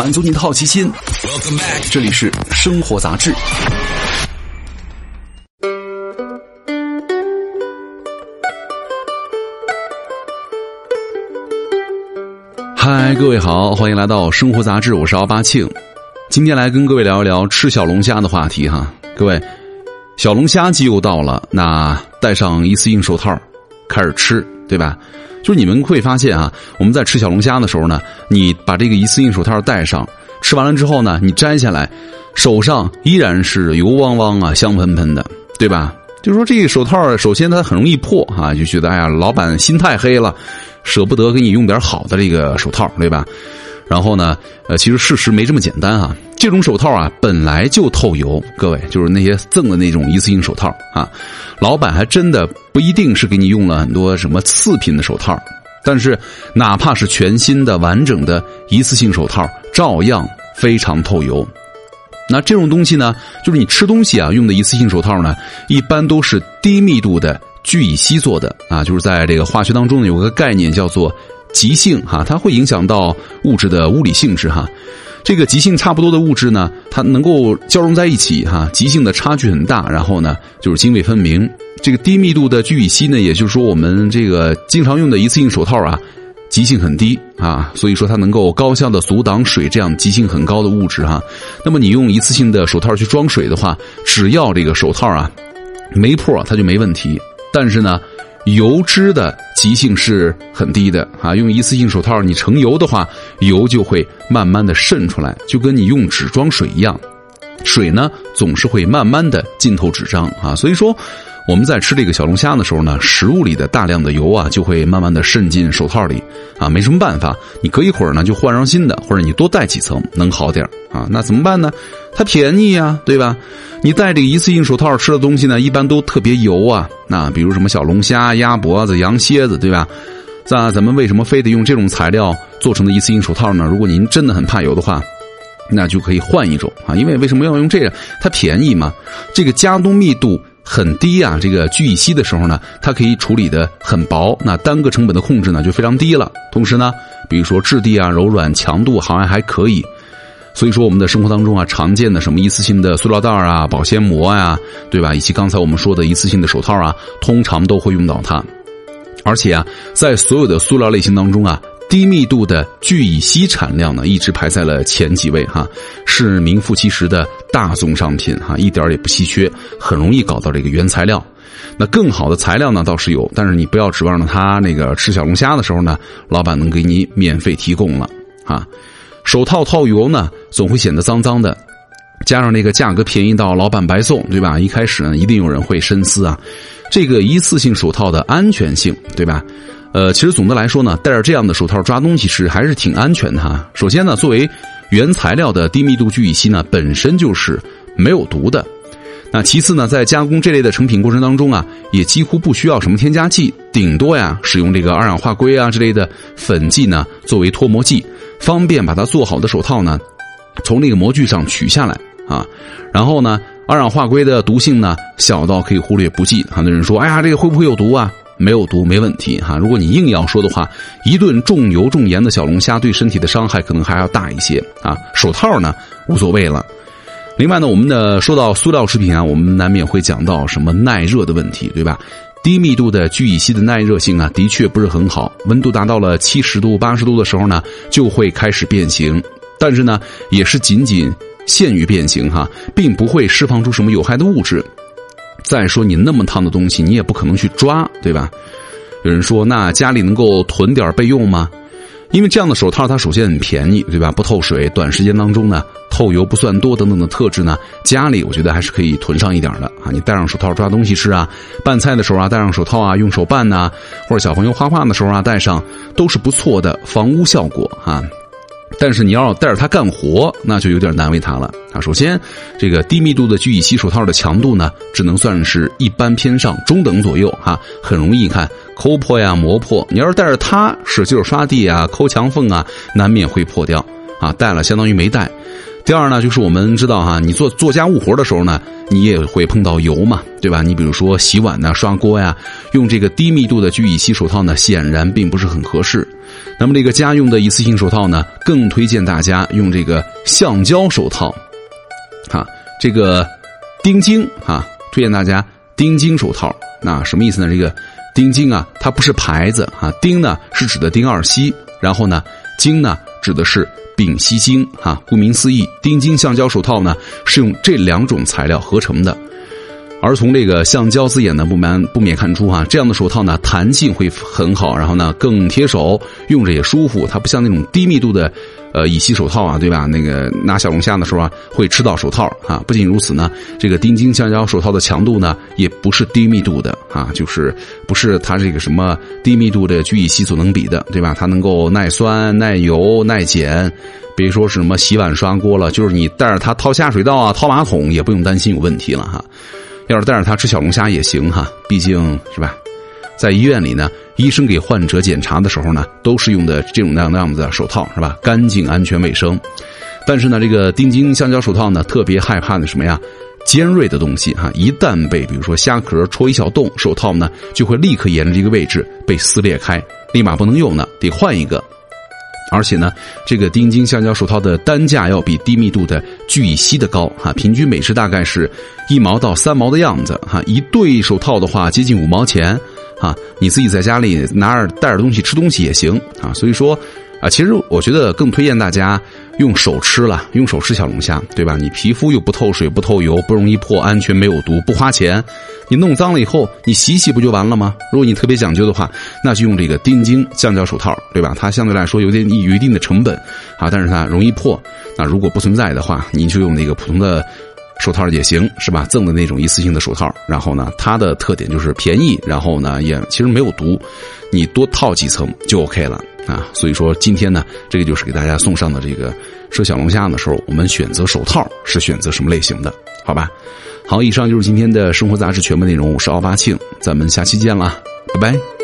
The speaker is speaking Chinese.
满足你的好奇心。这里是生活杂志。嗨，各位好，欢迎来到生活杂志，我是奥巴庆。今天来跟各位聊一聊吃小龙虾的话题哈。各位，小龙虾季又到了，那戴上一次性手套开始吃，对吧？就是你们会发现啊，我们在吃小龙虾的时候呢，你把这个一次性手套戴上，吃完了之后呢，你摘下来，手上依然是油汪汪啊，香喷喷的，对吧？就是说这个手套，首先它很容易破啊，就觉得哎呀，老板心太黑了，舍不得给你用点好的这个手套，对吧？然后呢，呃，其实事实没这么简单啊。这种手套啊，本来就透油，各位就是那些赠的那种一次性手套啊，老板还真的不一定是给你用了很多什么次品的手套，但是哪怕是全新的完整的一次性手套，照样非常透油。那这种东西呢，就是你吃东西啊用的一次性手套呢，一般都是低密度的聚乙烯做的啊，就是在这个化学当中呢有个概念叫做。极性哈，它会影响到物质的物理性质哈。这个极性差不多的物质呢，它能够交融在一起哈。极性的差距很大，然后呢就是泾渭分明。这个低密度的聚乙烯呢，也就是说我们这个经常用的一次性手套啊，极性很低啊，所以说它能够高效的阻挡水这样极性很高的物质哈。那么你用一次性的手套去装水的话，只要这个手套啊没破，它就没问题。但是呢。油脂的极性是很低的啊，用一次性手套你盛油的话，油就会慢慢的渗出来，就跟你用纸装水一样，水呢总是会慢慢的浸透纸张啊，所以说。我们在吃这个小龙虾的时候呢，食物里的大量的油啊，就会慢慢的渗进手套里，啊，没什么办法，你隔一会儿呢就换上新的，或者你多戴几层能好点啊。那怎么办呢？它便宜呀，对吧？你戴这个一次性手套吃的东西呢，一般都特别油啊。那比如什么小龙虾、鸭脖子、羊蝎子，对吧？那咱们为什么非得用这种材料做成的一次性手套呢？如果您真的很怕油的话，那就可以换一种啊。因为为什么要用这个？它便宜嘛。这个加工密度。很低啊，这个聚乙烯的时候呢，它可以处理的很薄，那单个成本的控制呢就非常低了。同时呢，比如说质地啊、柔软、强度好像还可以。所以说，我们的生活当中啊，常见的什么一次性的塑料袋啊、保鲜膜呀，对吧？以及刚才我们说的一次性的手套啊，通常都会用到它。而且啊，在所有的塑料类型当中啊。低密度的聚乙烯产量呢，一直排在了前几位哈，是名副其实的大宗商品哈，一点也不稀缺，很容易搞到这个原材料。那更好的材料呢倒是有，但是你不要指望着他那个吃小龙虾的时候呢，老板能给你免费提供了啊。手套套油呢，总会显得脏脏的，加上那个价格便宜到老板白送，对吧？一开始呢，一定有人会深思啊，这个一次性手套的安全性，对吧？呃，其实总的来说呢，戴着这样的手套抓东西是还是挺安全的哈。首先呢，作为原材料的低密度聚乙烯呢，本身就是没有毒的。那其次呢，在加工这类的成品过程当中啊，也几乎不需要什么添加剂，顶多呀使用这个二氧化硅啊之类的粉剂呢作为脱模剂，方便把它做好的手套呢从那个模具上取下来啊。然后呢，二氧化硅的毒性呢小到可以忽略不计。很多人说，哎呀，这个会不会有毒啊？没有毒没问题哈，如果你硬要说的话，一顿重油重盐的小龙虾对身体的伤害可能还要大一些啊。手套呢无所谓了。另外呢，我们的说到塑料食品啊，我们难免会讲到什么耐热的问题，对吧？低密度的聚乙烯的耐热性啊，的确不是很好。温度达到了七十度、八十度的时候呢，就会开始变形。但是呢，也是仅仅限于变形哈，并不会释放出什么有害的物质。再说你那么烫的东西，你也不可能去抓，对吧？有人说，那家里能够囤点备用吗？因为这样的手套，它首先很便宜，对吧？不透水，短时间当中呢，透油不算多，等等的特质呢，家里我觉得还是可以囤上一点的啊。你戴上手套抓东西吃啊，拌菜的时候啊，戴上手套啊，用手拌呐，或者小朋友画画的时候啊，戴上都是不错的防污效果啊。但是你要带着它干活，那就有点难为它了啊。首先，这个低密度的聚乙烯手套的强度呢，只能算是一般偏上中等左右哈，很容易看抠破呀、磨破。你要是带着它使劲刷地啊、抠墙缝啊，难免会破掉啊。带了相当于没带。第二呢，就是我们知道哈，你做做家务活的时候呢，你也会碰到油嘛，对吧？你比如说洗碗呐、刷锅呀，用这个低密度的聚乙烯手套呢，显然并不是很合适。那么这个家用的一次性手套呢，更推荐大家用这个橡胶手套。哈，这个丁腈啊，推荐大家丁腈手套。那什么意思呢？这个丁腈啊，它不是牌子啊，丁呢是指的丁二烯，然后呢，腈呢指的是丙烯腈哈。顾名思义，丁腈橡胶手套呢是用这两种材料合成的。而从这个橡胶字眼呢，不瞒不免看出哈，这样的手套呢弹性会很好，然后呢更贴手，用着也舒服。它不像那种低密度的，呃乙烯手套啊，对吧？那个拿小龙虾的时候啊，会吃到手套啊。不仅如此呢，这个丁腈橡胶手套的强度呢，也不是低密度的啊，就是不是它这个什么低密度的聚乙烯所能比的，对吧？它能够耐酸、耐油、耐碱，别说什么洗碗刷锅了，就是你带着它掏下水道啊、掏马桶，也不用担心有问题了哈。要是带着它吃小龙虾也行哈，毕竟是吧，在医院里呢，医生给患者检查的时候呢，都是用的这种那样那样子的手套是吧？干净、安全、卫生。但是呢，这个丁腈橡胶手套呢，特别害怕的什么呀？尖锐的东西哈，一旦被比如说虾壳戳一小洞，手套呢就会立刻沿着这个位置被撕裂开，立马不能用呢，得换一个。而且呢，这个丁腈橡胶手套的单价要比低密度的聚乙烯的高哈，平均每只大概是一毛到三毛的样子哈，一对手套的话接近五毛钱啊，你自己在家里拿着带着东西吃东西也行啊，所以说。啊，其实我觉得更推荐大家用手吃了，用手吃小龙虾，对吧？你皮肤又不透水、不透油，不容易破，安全没有毒，不花钱。你弄脏了以后，你洗洗不就完了吗？如果你特别讲究的话，那就用这个丁腈橡胶手套，对吧？它相对来说有点有一定的成本啊，但是它容易破。那如果不存在的话，您就用那个普通的手套也行，是吧？赠的那种一次性的手套。然后呢，它的特点就是便宜，然后呢也其实没有毒，你多套几层就 OK 了。啊，所以说今天呢，这个就是给大家送上的这个吃小龙虾的时候，我们选择手套是选择什么类型的？好吧，好，以上就是今天的生活杂志全部内容，我是奥巴庆，咱们下期见了，拜拜。